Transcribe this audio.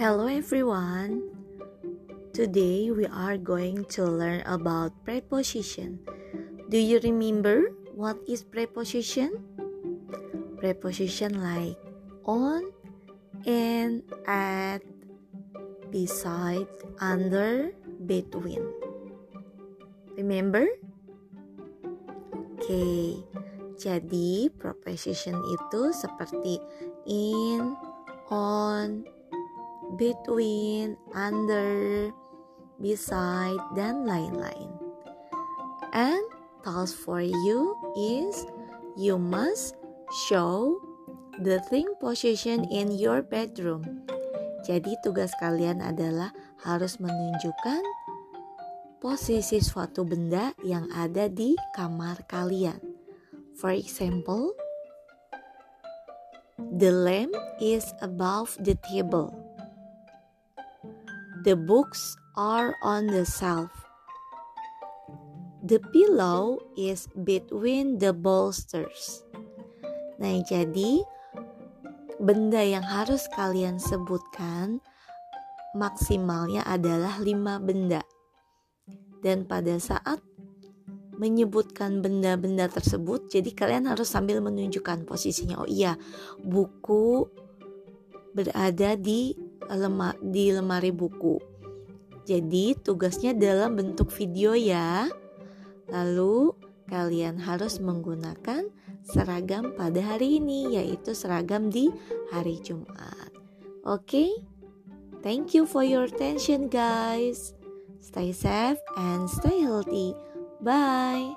Hello everyone. Today we are going to learn about preposition. Do you remember what is preposition? Preposition like on, in, at, beside, under, between. Remember? Okay. Jadi preposition itu seperti in, on, between, under, beside, dan lain-lain. And task for you is you must show the thing position in your bedroom. Jadi tugas kalian adalah harus menunjukkan posisi suatu benda yang ada di kamar kalian. For example, the lamp is above the table. The books are on the shelf. The pillow is between the bolsters. Nah, jadi benda yang harus kalian sebutkan maksimalnya adalah lima benda. Dan pada saat menyebutkan benda-benda tersebut jadi kalian harus sambil menunjukkan posisinya oh iya buku berada di lema di lemari buku. Jadi tugasnya dalam bentuk video ya. Lalu kalian harus menggunakan seragam pada hari ini yaitu seragam di hari Jumat. Oke? Okay? thank you for your attention guys. Stay safe and stay healthy. Bye.